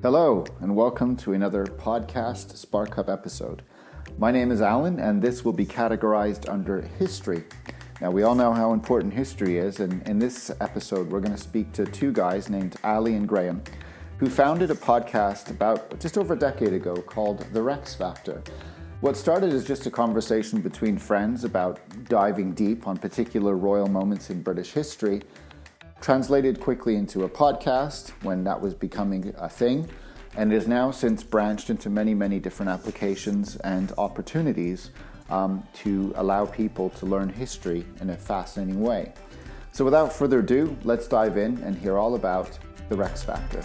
Hello, and welcome to another podcast Spark Hub episode. My name is Alan, and this will be categorized under history. Now, we all know how important history is, and in this episode, we're going to speak to two guys named Ali and Graham, who founded a podcast about just over a decade ago called The Rex Factor. What started as just a conversation between friends about diving deep on particular royal moments in British history translated quickly into a podcast when that was becoming a thing, and is now since branched into many, many different applications and opportunities um, to allow people to learn history in a fascinating way. So, without further ado, let's dive in and hear all about the Rex Factor.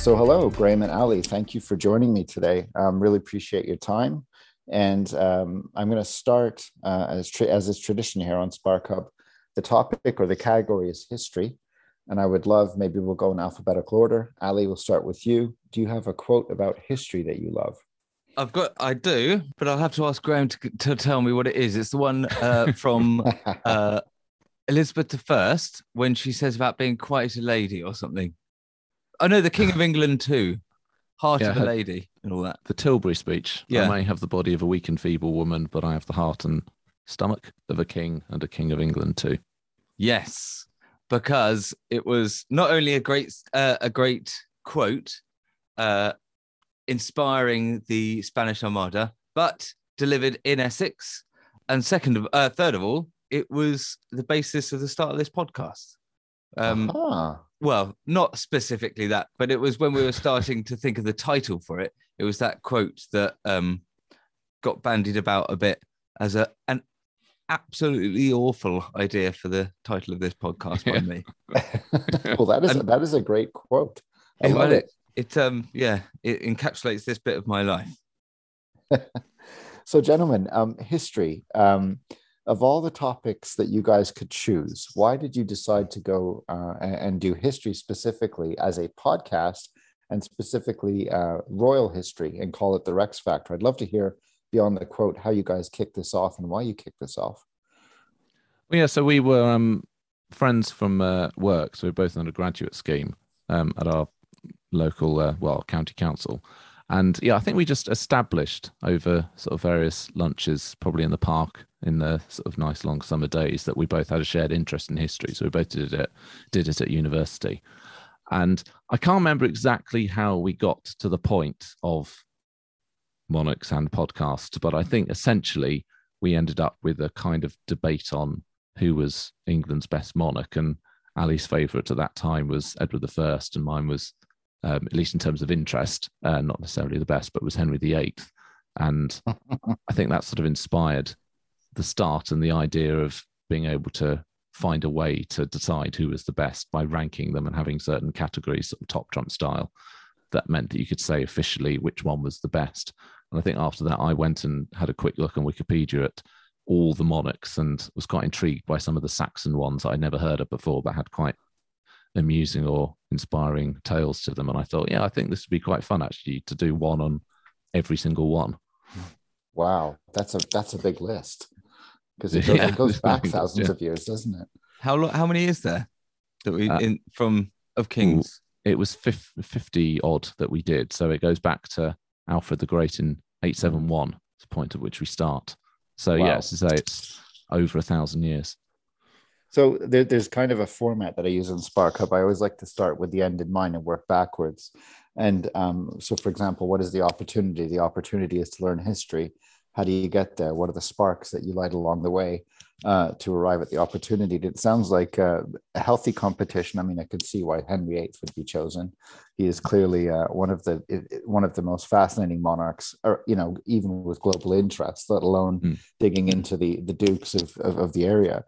So, hello, Graham and Ali. Thank you for joining me today. Um, really appreciate your time. And um, I'm going to start, uh, as, tra- as is tradition here on Spark Hub, the topic or the category is history. And I would love, maybe we'll go in alphabetical order. Ali, we'll start with you. Do you have a quote about history that you love? I've got, I do, but I'll have to ask Graham to, to tell me what it is. It's the one uh, from uh, Elizabeth I when she says about being quite a lady or something. I know the King of England too. Heart yeah, of a lady and all that. The Tilbury speech. Yeah. I may have the body of a weak and feeble woman, but I have the heart and stomach of a king and a king of England too. Yes, because it was not only a great uh, a great quote, uh, inspiring the Spanish Armada, but delivered in Essex, and second of uh, third of all, it was the basis of the start of this podcast. Um, well, not specifically that, but it was when we were starting to think of the title for it. It was that quote that um, got bandied about a bit as a an absolutely awful idea for the title of this podcast by me. well, that is and, that is a great quote. I love it. it. It um yeah, it encapsulates this bit of my life. so, gentlemen, um, history. Um, of all the topics that you guys could choose, why did you decide to go uh, and do history specifically as a podcast and specifically uh, royal history and call it the Rex Factor? I'd love to hear beyond the quote how you guys kicked this off and why you kicked this off. Well, yeah, so we were um, friends from uh, work, so we are both on a graduate scheme um, at our local, uh, well, county council. And yeah, I think we just established over sort of various lunches, probably in the park in the sort of nice long summer days, that we both had a shared interest in history. So we both did it, did it at university. And I can't remember exactly how we got to the point of monarchs and podcasts, but I think essentially we ended up with a kind of debate on who was England's best monarch. And Ali's favourite at that time was Edward I, and mine was um, at least in terms of interest, uh, not necessarily the best, but was Henry VIII. And I think that sort of inspired the start and the idea of being able to find a way to decide who was the best by ranking them and having certain categories, sort of top trump style. That meant that you could say officially which one was the best. And I think after that, I went and had a quick look on Wikipedia at all the monarchs and was quite intrigued by some of the Saxon ones I'd never heard of before, but had quite amusing or inspiring tales to them. And I thought, yeah, I think this would be quite fun actually to do one on every single one. Wow, that's a that's a big list because it, yeah, it, goes back thousands yeah. of years, doesn't it? How long? How many is there that we uh, in from of kings? It was 50 odd that we did, so it goes back to Alfred the Great in eight seven one. The point at which we start. So wow. yes, to say it's over a thousand years. So there, there's kind of a format that I use in Spark Hub. I always like to start with the end in mind and work backwards. And um, so, for example, what is the opportunity? The opportunity is to learn history. How do you get there? What are the sparks that you light along the way uh, to arrive at the opportunity? It sounds like uh, a healthy competition. I mean, I could see why Henry VIII would be chosen. He is clearly uh, one of the one of the most fascinating monarchs, or you know, even with global interests, let alone mm. digging into the the dukes of, of, of the area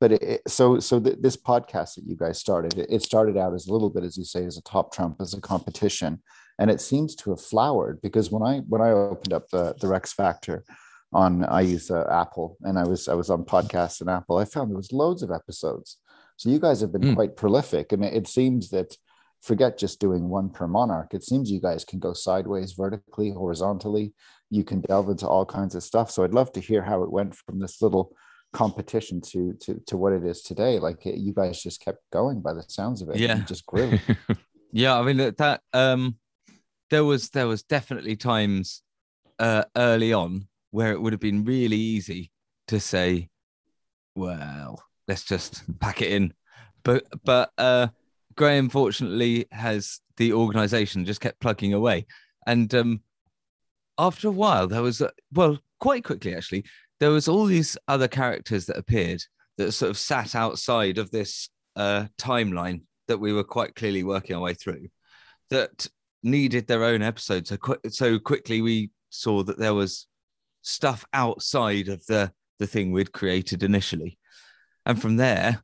but it, so so th- this podcast that you guys started it, it, started out as a little bit as you say as a top trump as a competition and it seems to have flowered because when i when i opened up the the rex factor on i use uh, apple and i was i was on podcasts and apple i found there was loads of episodes so you guys have been mm. quite prolific and it, it seems that forget just doing one per monarch it seems you guys can go sideways vertically horizontally you can delve into all kinds of stuff so i'd love to hear how it went from this little competition to to to what it is today. Like you guys just kept going by the sounds of it. Yeah. Just grew. Yeah, I mean that- that um there was there was definitely times uh early on where it would have been really easy to say, well, let's just pack it in. But but uh Graham fortunately has the organization just kept plugging away. And um after a while there was uh, well quite quickly actually there was all these other characters that appeared that sort of sat outside of this uh timeline that we were quite clearly working our way through that needed their own episode. So qu- so quickly we saw that there was stuff outside of the the thing we'd created initially, and from there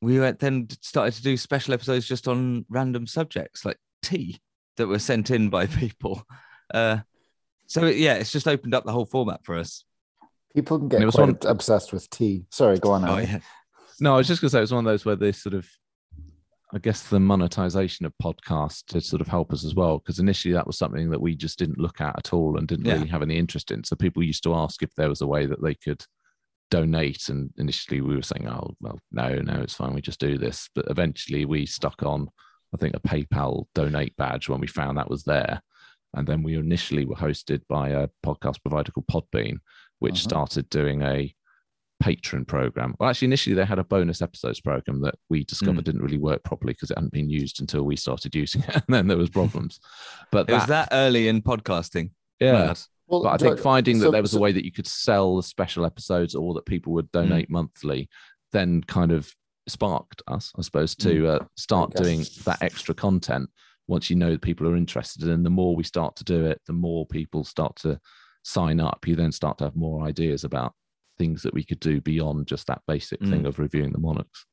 we went then started to do special episodes just on random subjects like tea that were sent in by people. Uh, so yeah, it's just opened up the whole format for us. People can get it was quite one- obsessed with tea. Sorry, go on. Oh yeah, No, I was just going to say it was one of those where they sort of, I guess, the monetization of podcasts to sort of help us as well. Because initially that was something that we just didn't look at at all and didn't Yeah. really have any interest in. So people used to ask if there was a way that they could donate. And initially we were saying, oh, well, no, no, it's fine. We just do this. But eventually we stuck on, I think, a PayPal donate badge when we found that was there. And then we initially were hosted by a podcast provider called Podbean, which Uh-huh. started doing a patron program. Well, actually, initially they had a bonus episodes program that we discovered didn't really work properly because it hadn't been used until we started using it, and then there was problems. But it was that early in podcasting. yeah. Mad. Well, But I think George, finding that there was so- a way that you could sell the special episodes or that people would donate monthly, then kind of sparked us, I suppose, to uh, start guess. doing that extra content. Once you know that people are interested, and the more we start to do it, the more people start to sign up. You then start to have more ideas about things that we could do beyond just that basic thing Mm. of reviewing the monarchs.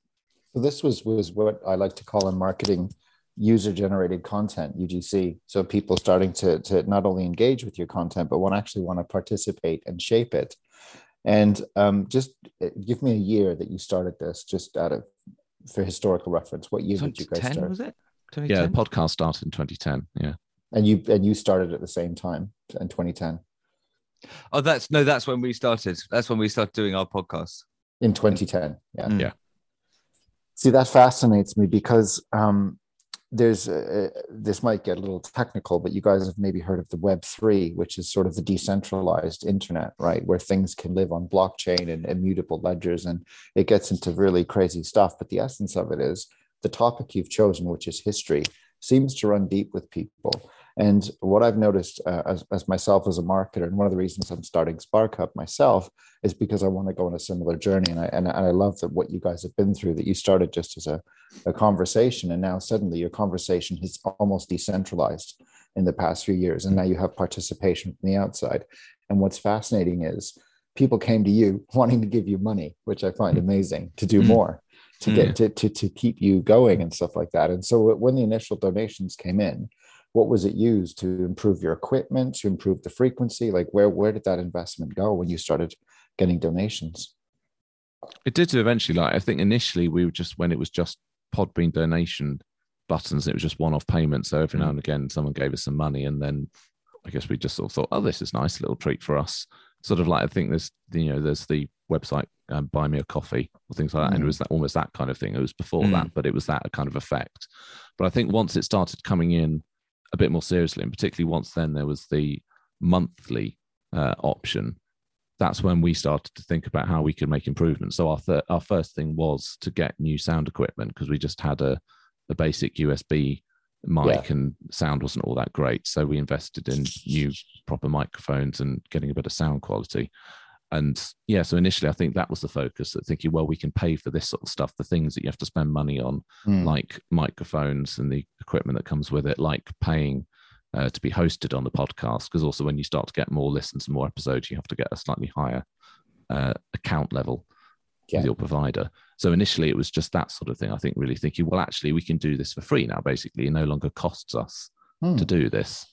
So this was was what I like to call in marketing user generated content UGC. So people starting to to not only engage with your content but want actually want to participate and shape it. And um, just uh, give me a year that you started this, just out of for historical reference. What year did you guys 2010 start? was it? Yeah, the podcast started in 2010. Yeah. And you and you started at the same time in 2010. Oh, that's no, that's when we started. That's when we started doing our podcast. In 2010, yeah. Mm. Yeah. See, that fascinates me because um, there's uh, this might get a little technical, but you guys have maybe heard of the Web three, which is sort of the decentralized internet, right, where things can live on blockchain and immutable ledgers, and it gets into really crazy stuff. But the essence of it is the topic you've chosen, which is history, seems to run deep with people. And what I've noticed uh, as, as myself as a marketer, and one of the reasons I'm starting Spark Hub myself is because I want to go on a similar journey. And I, and, I love that what you guys have been through, that you started just as a, a conversation. And now suddenly your conversation is almost decentralized in the past few years. And now you have participation from the outside. And what's fascinating is people came to you wanting to give you money, which I find amazing to do Mm. more, to Mm. get to, to, to keep you going and stuff like that. And so when the initial donations came in, what was it used to improve your equipment, to improve the frequency? Like where where did that investment go when you started getting donations? It did eventually. Like I think initially we were just when it was just Podbean donation buttons. It was just one-off payments. So every now and again, someone gave us some money, and then I guess we just sort of thought, oh, this is nice, little treat for us. Sort of like I think there's you know there's the website um, buy me a coffee or things like that, and it Mm. was that, almost that kind of thing. It was before Mm. that, but it was that kind of effect. But I think once it started coming in a bit more seriously, and particularly once then there was the monthly uh, option, that's when we started to think about how we could make improvements. So our thir- our first thing was to get new sound equipment because we just had a a basic USB mic and sound wasn't all that great. So we invested in new proper microphones and getting a bit of sound quality. And yeah, so initially I think that was the focus. That thinking, well, we can pay for this sort of stuff, the things that you have to spend money on, Hmm. like microphones and the equipment that comes with it, like paying uh, to be hosted on the podcast. Because also, when you start to get more listens and more episodes, you have to get a slightly higher uh, account level Yeah. with your provider. So initially, it was just that sort of thing. I think really thinking, well, actually, we can do this for free now. Basically, it no longer costs us Hmm. to do this.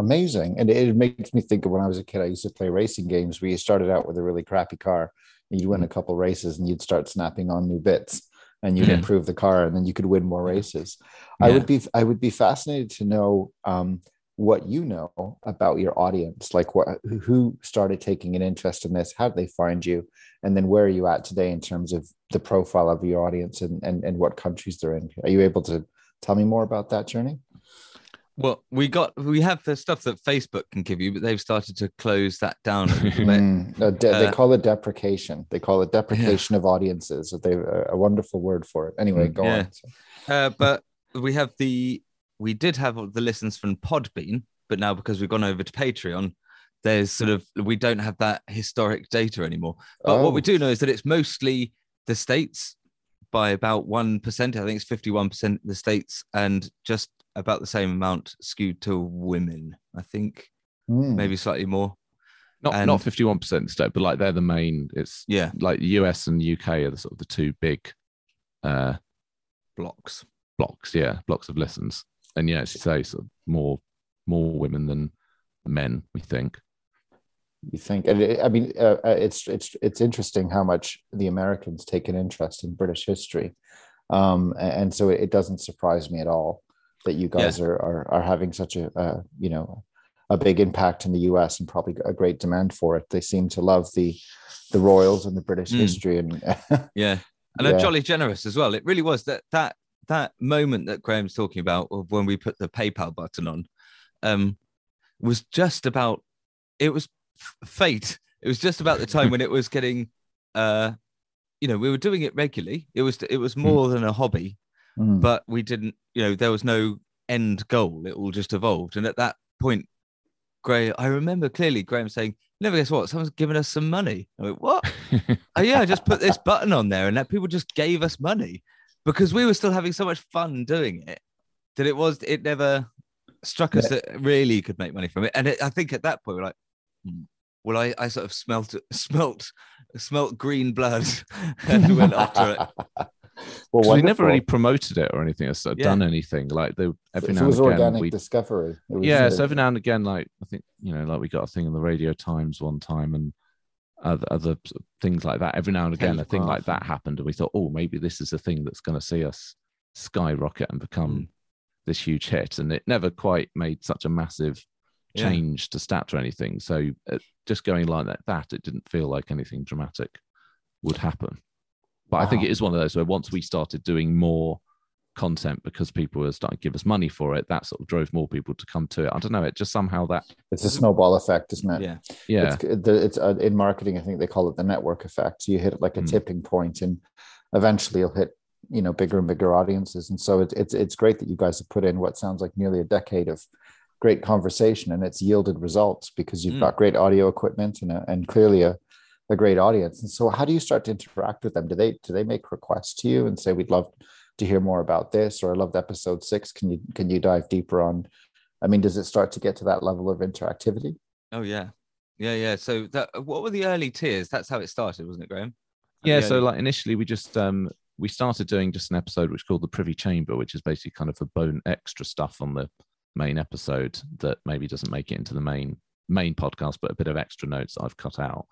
Amazing. And it, it makes me think of when I was a kid, I used to play racing games where you started out with a really crappy car. And you'd win a couple races and you'd start snapping on new bits and you'd Yeah. improve the car and then you could win more races. I would be I would be fascinated to know um, what you know about your audience like what who started taking an interest in this how did they find you and then where are you at today in terms of the profile of your audience and and, and what countries they're in are you able to tell me more about that journey well, we got we have the stuff that Facebook can give you, but they've started to close that down. mm, de- uh, they call it deprecation. They call it deprecation yeah. of audiences. They a wonderful word for it. Anyway, mm, go yeah. on. Uh, but we have the we did have the listens from Podbean, but now because we've gone over to Patreon, there's sort of we don't have that historic data anymore. But oh. what we oh. do know is that it's mostly the states by about one percent. I think it's fifty-one percent the states, and just about the same amount skewed to women. I think mm. maybe slightly more. Not and, not fifty one percent state, but like they're the main. It's yeah, like US and UK are the sort of the two big uh blocks. Blocks, yeah, blocks of listens. And yeah, as you say, sort of more more women than men. We think. You think? And it, I mean, uh, uh, it's it's it's interesting how much the Americans take an interest in British history, um, and so it doesn't surprise me at all that you guys yeah. are, are, are having such a uh, you know a big impact in the U.S. and probably a great demand for it. They seem to love the the royals and the British mm. history and yeah, and yeah. jolly generous as well. It really was that that that moment that Graham's talking about of when we put the PayPal button on um, was just about it was fate. It was just about the time when it was getting uh, you know we were doing it regularly. It was it was hmm. more than a hobby mm. but we didn't, you know, there was no end goal. It all just evolved. And at that point, Gray, I remember clearly Graham saying, Never guess what? Someone's given us some money. I went, What? oh, yeah, I just put this button on there and that people just gave us money because we were still having so much fun doing it that it was, it never struck us yeah. that really could make money from it. And it, I think at that point, we're like, hmm. well, I, I sort of smelt, smelt, smelt green blood and went after it. Well, we never really promoted it or anything, or yeah. done anything. Like they every so now and again, organic we, discovery. yeah, so every now and again, like I think you know, like we got a thing in the Radio Times one time, and other, other things like that. Every now and again, a thing like that happened, and we thought, oh, maybe this is a thing that's going to see us skyrocket and become mm. this huge hit. And it never quite made such a massive change yeah. to stats or anything. So uh, just going like that, that, it didn't feel like anything dramatic would happen. But wow. I think it is one of those where once we started doing more content because people were starting to give us money for it, that sort of drove more people to come to it. I don't know. It just somehow that it's a snowball effect, isn't it? Yeah, yeah. It's, it's uh, in marketing. I think they call it the network effect. So you hit like a mm. tipping point, and eventually you'll hit you know bigger and bigger audiences. And so it's it's it's great that you guys have put in what sounds like nearly a decade of great conversation, and it's yielded results because you've mm. got great audio equipment and a, and clearly a a great audience. And so how do you start to interact with them? Do they do they make requests to you and say we'd love to hear more about this or I loved episode six? Can you can you dive deeper on? I mean, does it start to get to that level of interactivity? Oh yeah. Yeah, yeah. So that what were the early tiers? That's how it started, wasn't it, Graham? yeah, so like initially we just um we started doing just an episode which called the Privy Chamber, which is basically kind of a bone extra stuff on the main episode that maybe doesn't make it into the main main podcast, but a bit of extra notes I've cut out.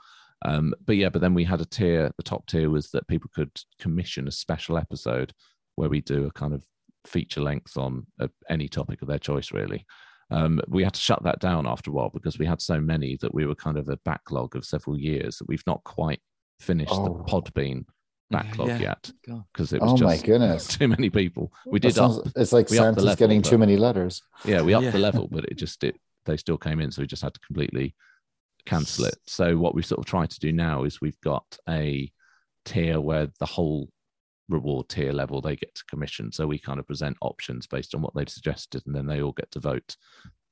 Um, but yeah, but then we had a tier. The top tier was that people could commission a special episode where we do a kind of feature length on a, any topic of their choice, really. Um, we had to shut that down after a while because we had so many that we were kind of a backlog of several years that we've not quite finished oh. the Podbean backlog yeah. yet because it was oh just my goodness too many people. We did sounds, up. It's like Santa's level, getting too many letters. Yeah, we upped yeah. the level, but it just it they still came in, so we just had to completely cancel it. So what we've sort of tried to do now is we've got a tier where the whole reward tier level they get to commission. So we kind of present options based on what they've suggested, and then they all get to vote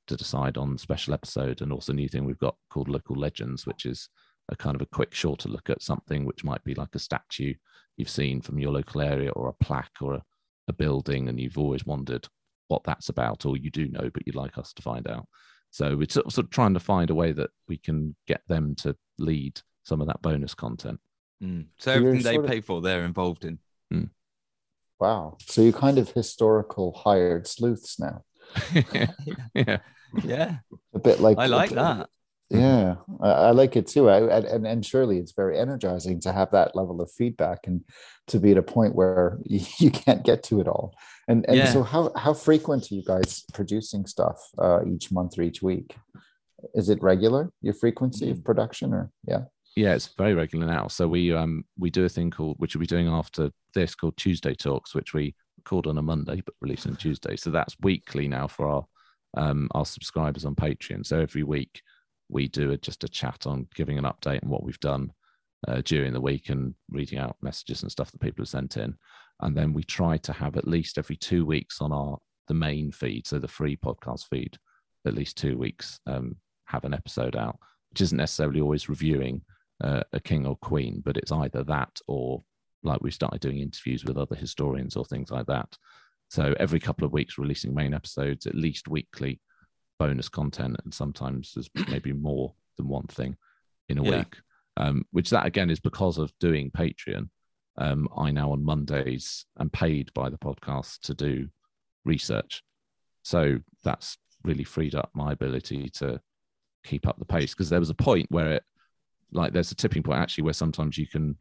to decide on special episode. And also, new thing we've got called local legends, which is a kind of a quick, shorter look at something which might be like a statue you've seen from your local area, or a plaque, or a, a building, and you've always wondered what that's about, or you do know, but you'd like us to find out. So we're sort of trying to find a way that we can get them to lead some of that bonus content. Mm. So, so everything they pay of... for, they're involved in. Mm. Wow. So you're kind of historical hired sleuths now. yeah. Yeah. A bit like I like that. Yeah, I, I like it too. I, and and surely it's very energizing to have that level of feedback and to be at a point where you, can't get to it all. And and Yeah. so how how frequent are you guys producing stuff uh, each month or each week? Is it regular your frequency of production or yeah? Yeah, it's very regular now. So we um we do a thing called which we'll be doing after this called Tuesday Talks, which we record on a Monday but release on Tuesday. So that's weekly now for our um our subscribers on Patreon. So every week we do a, just a chat on giving an update on what we've done uh, during the week and reading out messages and stuff that people have sent in. And then we try to have at least every two weeks on our the main feed, so the free podcast feed, at least two weeks um, have an episode out, which isn't necessarily always reviewing uh, a king or queen, but it's either that or like we started doing interviews with other historians or things like that. So every couple of weeks, releasing main episodes, at least weekly bonus content, and sometimes there's maybe more than one thing in a Yeah. week. Um, which that again is because of doing Patreon. Um, I now on Mondays am paid by the podcast to do research, so that's really freed up my ability to keep up the pace. Because there was a point where it, like, there's a tipping point actually where sometimes you can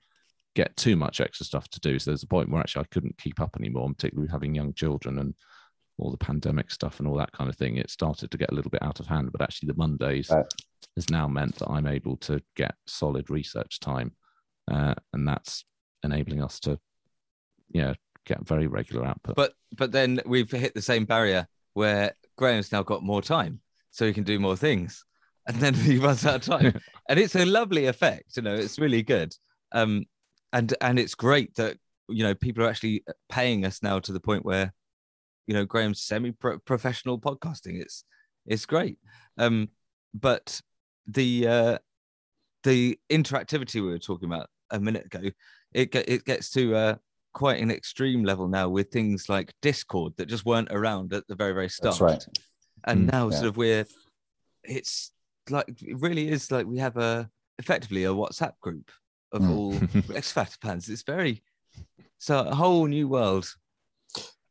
get too much extra stuff to do. So there's a point where actually I couldn't keep up anymore, particularly having young children and all the pandemic stuff and all that kind of thing. It started to get a little bit out of hand. But actually, the Mondays Right. has now meant that I'm able to get solid research time, uh, and that's enabling us to, yeah, get very regular output. But but then we've hit the same barrier where Graham's now got more time, so he can do more things, and then he runs out of time. and it's a lovely effect, you know. It's really good, um, and and it's great that you know people are actually paying us now to the point where, you know, Graham's semi-professional podcasting. It's it's great, um, but the uh, the interactivity we were talking about a minute ago, it it gets to uh, quite an extreme level now with things like Discord that just weren't around at the very very start. Right. And Mm, now yeah. sort of we're it's like it really is like we have a effectively a WhatsApp group of Mm. all Factor fans. It's very so a whole new world.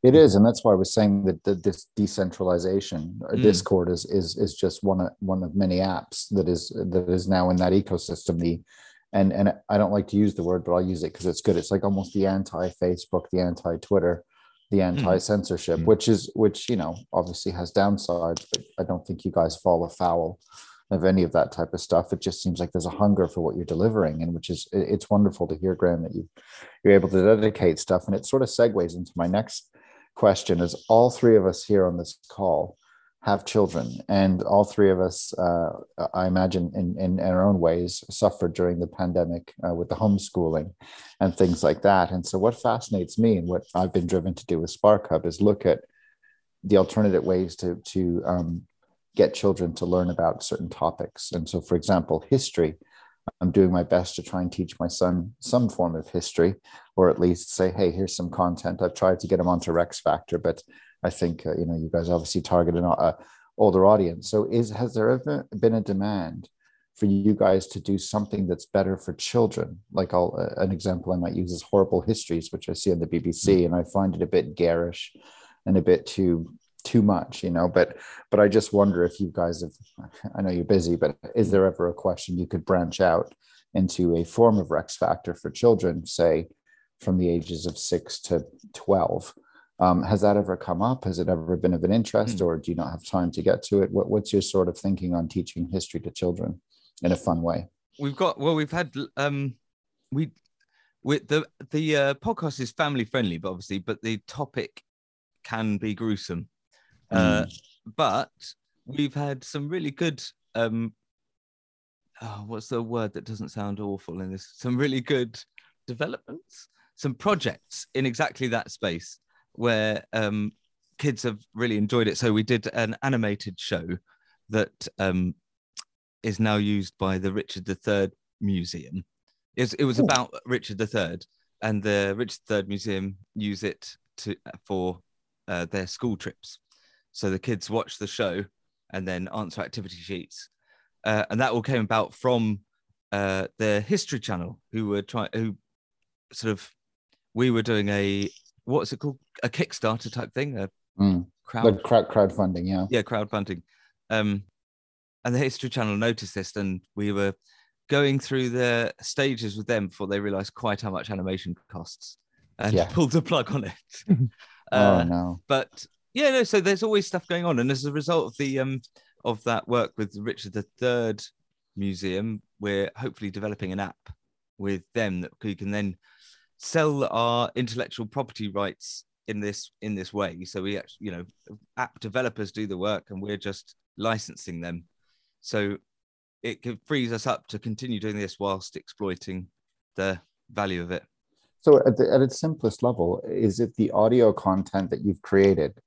It is, and that's why I was saying that the, this decentralization, Mm. Discord, is is is just one of one of many apps that is that is now in that ecosystem. The and and I don't like to use the word, but I'll use it because it's good. It's like almost the anti Facebook, the anti Twitter, the anti censorship, Mm. which is which you know obviously has downsides, but I don't think you guys fall afoul of any of that type of stuff. It just seems like there's a hunger for what you're delivering, and which is it's wonderful to hear, Graham, that you you're able to dedicate stuff, and it sort of segues into my next question is all three of us here on this call have children and all three of us uh, i imagine in, in, in our own ways suffered during the pandemic uh, with the homeschooling and things like that. And so what fascinates me and what i've been driven to do with spark hub is look at the alternative ways to to um, get children to learn about certain topics. And so for example history i'm doing my best to try and teach my son some form of history or at least say, hey, here's some content. I've tried to get him onto Rex Factor, but I think uh, you know you guys obviously target an uh, older audience. So is has there ever been a demand for you guys to do something that's better for children? Like I'll, uh, an example I might use is Horrible Histories, which I see on the BBC, and I find it a bit garish and a bit too too much, you know. But but I just wonder if you guys have. I know you're busy, but is there ever a question you could branch out into a form of Rex Factor for children, say? from the ages of six to 12. Um, has that ever come up? Has it ever been of an interest, or do you not have time to get to it? What, what's your sort of thinking on teaching history to children in a fun way? We've got well, we've had um we with the the uh, podcast is family friendly, but obviously, but the topic can be gruesome. Uh, but we've had some really good um oh, what's the word that doesn't sound awful in this? Some really good developments some projects in exactly that space where um kids have really enjoyed it. So we did an animated show that um is now used by the richard iii museum. It, it was about richard iii and the richard iii museum use it to for uh, their school trips so the kids watch the show and then answer activity sheets. Uh, and that all came about from uh, the History Channel, who were trying, who sort of, we were doing a, what's it called? A Kickstarter type thing, a Mm. crowd, Like crowd crowdfunding, yeah. yeah, crowdfunding. Um, and the History Channel noticed this, and we were going through the stages with them before they realized quite how much animation costs and Yeah. pulled the plug on it. oh Uh, no. but yeah, no. So there's always stuff going on, and as a result of the um of that work with the Richard III Museum, we're hopefully developing an app with them that we can then sell our intellectual property rights in this in this way. So we actually, you know, app developers do the work, and we're just licensing them. So it frees us up to continue doing this whilst exploiting the value of it. So at, the, at its simplest level, is it the audio content that you've created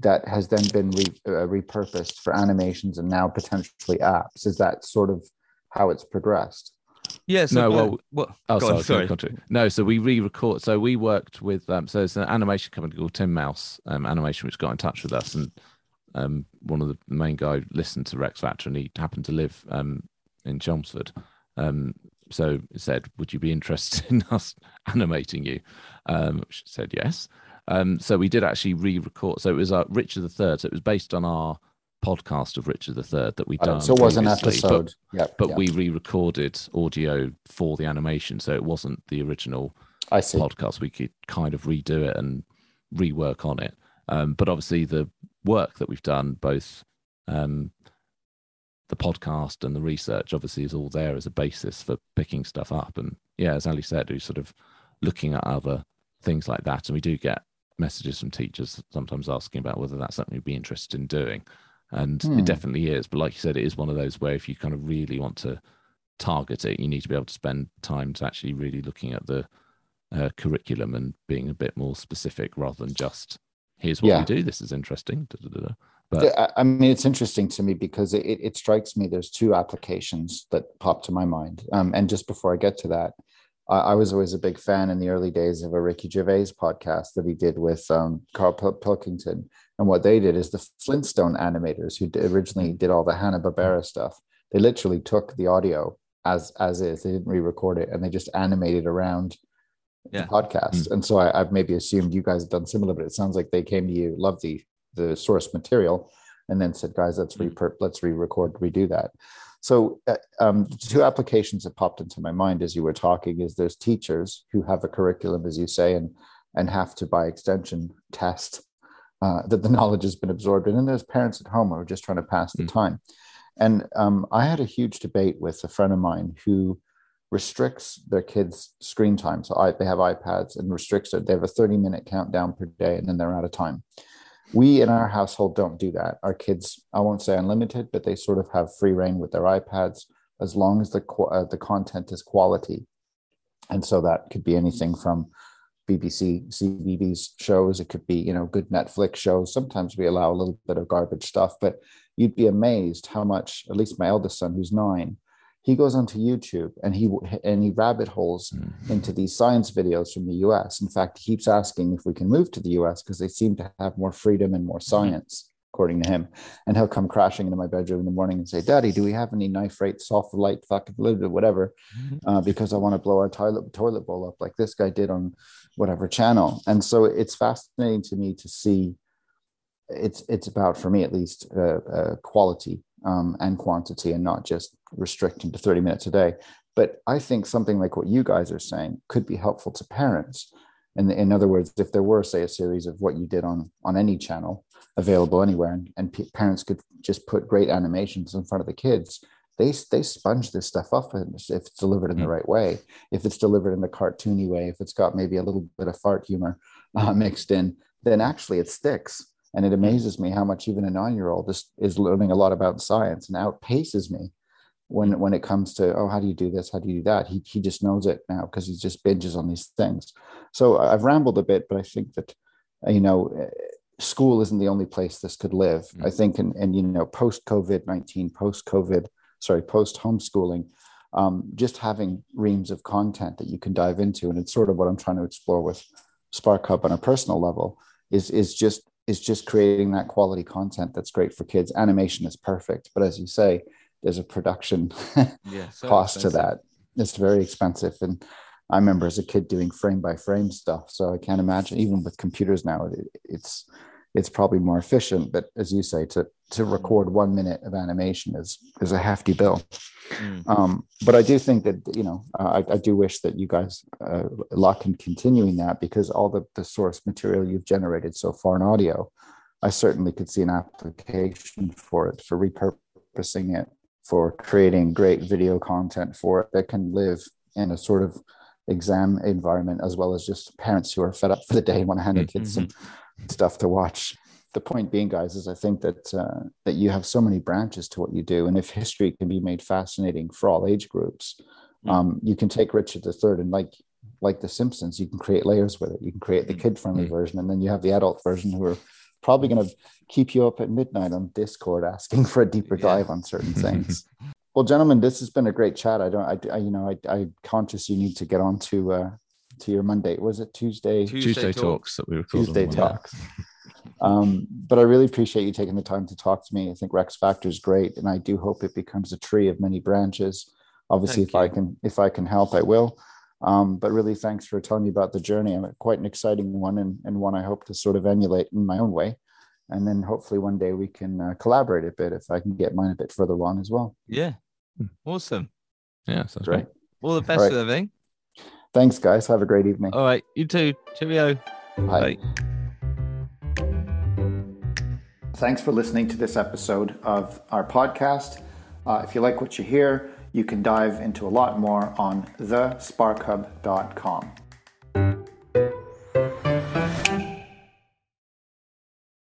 that has then been re, uh, repurposed for animations and now potentially apps? Is that sort of how it's progressed? Yeah. So No, uh, well- Oh, go sorry, on, sorry. continue. No, so we re-record. So we worked with. Um, so it's an animation company called Tim Mouse um, Animation, which got in touch with us, and um, one of the, the main guy listened to Rex Factor, and he happened to live um, in Chelmsford. Um, so he said, "Would you be interested in us animating you?" Um, which said yes. Um, so we did actually re-record. So it was uh, Richard III. So it was based on our podcast of Richard III that we Uh, done. so it was an previously, but- episode. Yep. but yep. we re-recorded audio for the animation so it wasn't the original I see. podcast we could kind of redo it and rework on it um, but obviously the work that we've done both um, the podcast and the research obviously is all there as a basis for picking stuff up and yeah as ali said we're sort of looking at other things like that and we do get messages from teachers sometimes asking about whether that's something you'd be interested in doing and Hmm. it definitely is but like you said it is one of those where if you kind of really want to target it you need to be able to spend time to actually really looking at the uh, curriculum and being a bit more specific rather than just here's what Yeah. we do this is interesting da, da, da, but I I mean, it's interesting to me because it, it strikes me there's two applications that pop to my mind. Um, and just before I get to that, I, I was always a big fan in the early days of a Ricky Gervais podcast that he did with um, Carl Pil- Pilkington. And what they did is the Flintstone animators who originally did all the Hanna Barbera stuff. They literally took the audio as as is. They didn't re-record it, and they just animated around Yeah. the podcast. And so I, I've maybe assumed you guys have done similar, but it sounds like they came to you, loved the the source material, and then said, "Guys, let's Mm. re let's re-record, redo that." So, uh, um, two applications that popped into my mind as you were talking is there's teachers who have a curriculum, as you say, and and have to, by extension, test uh, that the knowledge has been absorbed, and then there's parents at home who are just trying to pass the Mm. time. And um, I had a huge debate with a friend of mine who restricts their kids' screen time. So I, they have iPads and restricts it. They have a 30 minute countdown per day, and then they're out of time. We in our household don't do that. Our kids, I won't say unlimited, but they sort of have free reign with their iPads as long as the uh, the content is quality. And so that could be anything from BBC, CBBC shows. It could be you know good Netflix shows. Sometimes we allow a little bit of garbage stuff, but you'd be amazed how much. At least my eldest son, who's nine, he goes onto YouTube and he and he rabbit holes Mm. into these science videos from the US. In fact, he keeps asking if we can move to the US because they seem to have more freedom and more science, according to him. And he'll come crashing into my bedroom in the morning and say, Daddy, do we have any knife rate, soft light, fucking whatever? Uh, because I want to blow our toilet toilet bowl up like this guy did on whatever channel. And so it's fascinating to me to see it's it's about for me at least uh, uh, quality um, and quantity and not just restricting to 30 minutes a day. But i think something like what you guys are saying could be helpful to parents. And in other words if there were say a series of what you did on on any channel available anywhere and, and p- parents could just put great animations in front of the kids they they sponge this stuff up and if it's delivered in the Mm. right way. If it's delivered in the cartoony way if it's got maybe a little bit of fart humor uh, mixed in then actually it sticks and it amazes me how much even a nine-year-old is, is learning a lot about science and outpaces me when when it comes to oh how do you do this? How do you do that? He, he just knows it now because he just binges on these things. So i've rambled a bit but i think that you know uh, school isn't the only place this could live. Mm. i think and and you know post covid-19 post covid sorry post homeschooling um, just having reams of content that you can dive into and it's sort of what i'm trying to explore with spark hub on a personal level is is just is just creating that quality content that's great for kids animation is perfect but as you say there's a production Yeah. so cost to that it's very expensive and i remember as a kid doing frame by frame stuff so i can't imagine even with computers now it, it's it's probably more efficient. But as you say, to to record one minute of animation is is a hefty bill. Mm. Um, but I do think that you know I, I do wish that you guys uh, luck in continuing that because all the the source material you've generated so far in audio, I certainly could see an application for it for repurposing it for creating great video content for it that can live in a sort of exam environment as well as just parents who are fed up for the day and want to hand their kids mm-hmm. some stuff to watch the point being guys is i think that uh, that you have so many branches to what you do and if history can be made fascinating for all age groups mm-hmm. um, you can take richard iii and like like the simpsons you can create layers with it you can create the mm. kid friendly mm-hmm. version and then you have the adult version who are probably going to keep you up at midnight on discord asking for a deeper yeah. dive on certain things well gentlemen this has been a great chat i don't i, I you know I, i'm conscious you need to get on to uh to your monday was it tuesday tuesday, tuesday talks that we were tuesday talks um, but I really appreciate you taking the time to talk to me. I think Rex Factor is great, and I do hope it becomes a tree of many branches. Obviously, Thank if you. I can if I can help, I will. Um, but really, thanks for telling me about the journey. I'm quite an exciting one, and, and one I hope to sort of emulate in my own way. And then hopefully one day we can uh, collaborate a bit if I can get mine a bit further along as well. Yeah, hmm. awesome. Yeah, that's great. All the best right. with everything. Thanks, guys. Have a great evening. All right, you too. Cheerio. Bye. Bye. Thanks for listening to this episode of our podcast. Uh, if you like what you hear, you can dive into a lot more on thesparkhub.com.